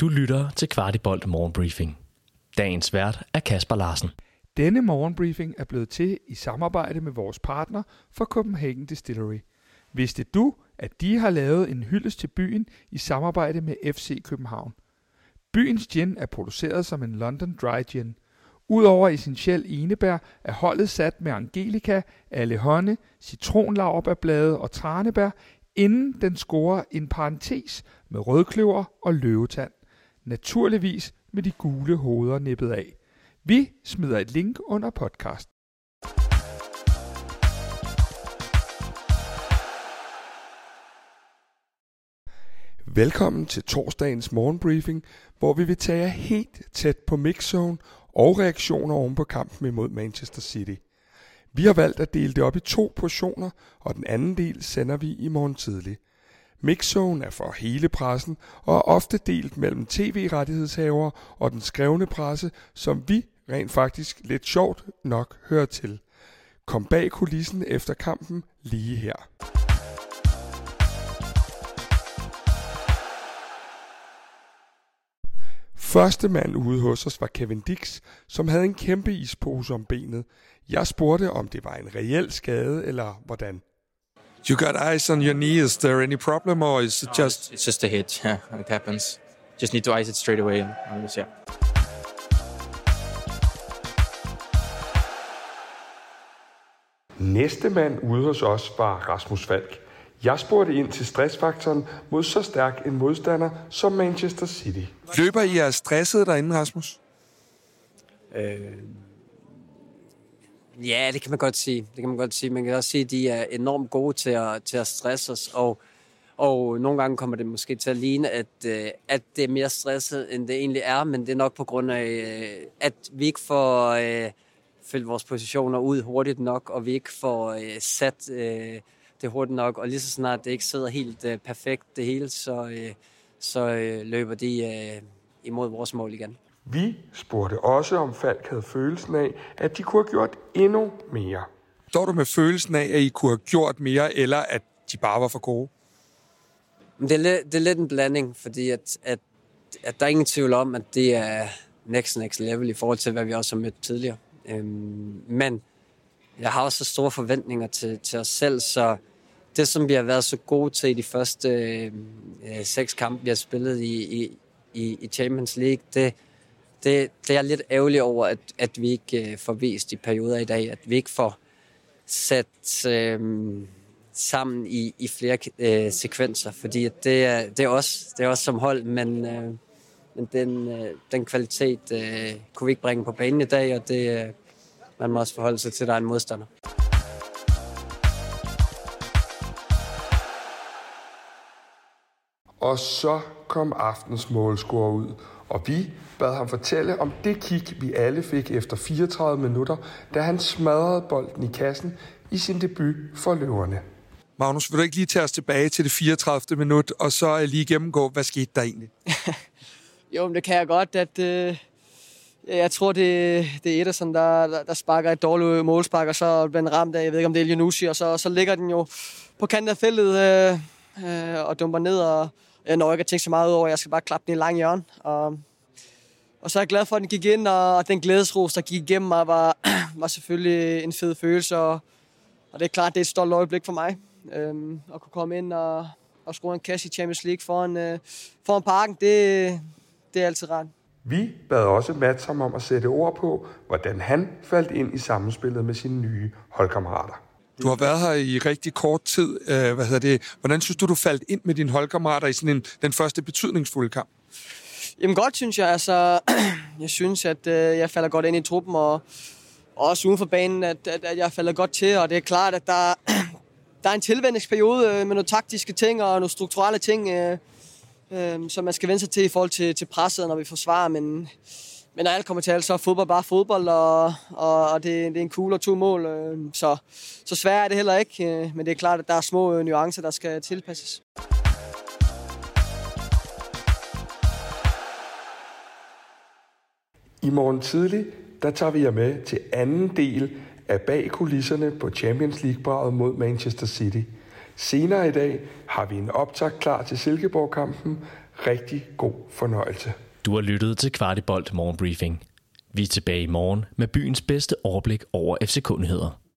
Du lytter til Kvartibolt Morgenbriefing. Dagens vært er Kasper Larsen. Denne morgenbriefing er blevet til i samarbejde med vores partner for Copenhagen Distillery. Vidste du, at de har lavet en hyldest til byen i samarbejde med FC København? Byens gin er produceret som en London Dry Gin. Udover essentiel enebær er holdet sat med angelika, allehånde, citronlaverbærblade og tranebær, inden den scorer en parentes med rødkløver og løvetand. Naturligvis med de gule hoveder nippet af. Vi smider et link under podcast. Velkommen til torsdagens morgenbriefing, hvor vi vil tage jer helt tæt på mixzone og reaktioner oven på kampen imod Manchester City. Vi har valgt at dele det op i to portioner, og den anden del sender vi i morgen tidlig. Mixzone er for hele pressen og er ofte delt mellem tv-rettighedshavere og den skrevne presse, som vi rent faktisk lidt sjovt nok hører til. Kom bag kulissen efter kampen lige her. Første mand ude hos os var Kevin Dix, som havde en kæmpe ispose om benet. Jeg spurgte, om det var en reel skade, eller hvordan. You got ice on your knee. Is there any problem, or is it just? It's just a hit. Yeah, it happens. Just need to ice it straight away. And just, yeah. Næste mand ude hos os var Rasmus Falk. Jeg spurgte ind til stressfaktoren mod så stærk en modstander som Manchester City. Løber I er stresset derinde, Rasmus? Øh, ja, det kan man godt sige. Det kan man godt sige. Man kan også sige, at de er enormt gode til at, til at stresse os, og, og nogle gange kommer det måske til at ligne, at, øh, at det er mere stresset, end det egentlig er, men det er nok på grund af, øh, at vi ikke får øh, fyldt vores positioner ud hurtigt nok, og vi ikke får øh, sat øh, det hurtigt nok, og lige så snart det ikke sidder helt øh, perfekt det hele, så, øh, så øh, løber de øh, imod vores mål igen. Vi spurgte også, om Falk havde følelsen af, at de kunne have gjort endnu mere. Står du med følelsen af, at I kunne have gjort mere, eller at de bare var for gode? Det, er lidt, det er lidt en blanding, fordi at, at, at der er ingen tvivl om, at det er next next level i forhold til, hvad vi også har mødt tidligere. Øhm, men jeg har også så store forventninger til, til os selv, så det, som vi har været så gode til i de første øh, seks kampe, vi har spillet i, i, i, i Champions League, det, det, det er jeg lidt ærgerlig over, at, at vi ikke øh, får vist i perioder i dag, at vi ikke får sat øh, sammen i, i flere øh, sekvenser, fordi at det er, det, er også, det er også som hold, men, øh, men den, øh, den kvalitet øh, kunne vi ikke bringe på banen i dag, og det, øh, man må også forholde sig til, at der er en modstander. Og så kom aftens målscore ud, og vi bad ham fortælle om det kick, vi alle fik efter 34 minutter, da han smadrede bolden i kassen i sin debut for løverne. Magnus, vil du ikke lige tage os tilbage til det 34. minut, og så lige gennemgå, hvad skete der egentlig? jo, men det kan jeg godt, at øh, jeg tror, det, det er Ederson, der, der, der sparker et dårligt målspark, og så bliver den ramt af, jeg ved ikke, om det er Elionucci, og så, så ligger den jo på kanten af feltet øh, øh, og dumper ned, og jeg når ikke at tænke så meget over, jeg skal bare klappe den i lang hjørne. Og, og så er jeg glad for, at den gik ind, og den glædesros, der gik igennem mig, var, var selvfølgelig en fed følelse, og, og det er klart, det er et stolt øjeblik for mig, øh, at kunne komme ind og, og score en cash i Champions League foran, øh, foran parken, det, det er altid rart. Vi bad også Mats om at sætte ord på, hvordan han faldt ind i sammenspillet med sine nye holdkammerater. Du har været her i rigtig kort tid. Øh, hvad hedder det? Hvordan synes du, du faldt ind med dine holdkammerater i sådan en, den første betydningsfulde kamp? Jamen godt, synes jeg. Altså, jeg synes, at øh, jeg falder godt ind i truppen, og også uden for banen, at, at, at jeg falder godt til. Og det er klart, at der, der er en tilvændingsperiode øh, med nogle taktiske ting og nogle strukturelle ting, øh, øh, som man skal vende sig til i forhold til, til presset, når vi forsvarer. Men, men når alt kommer til alt, så er fodbold bare fodbold, og, og, og det, det er en cool og to mål. Øh, så, så svært er det heller ikke, øh, men det er klart, at der er små øh, nuancer, der skal tilpasses. I morgen tidlig, der tager vi jer med til anden del af bag kulisserne på Champions League-braget mod Manchester City. Senere i dag har vi en optag klar til Silkeborg-kampen. rigtig god fornøjelse. Du har lyttet til Kvartibolt Morgenbriefing. Vi er tilbage i morgen med byens bedste overblik over FC-kundigheder.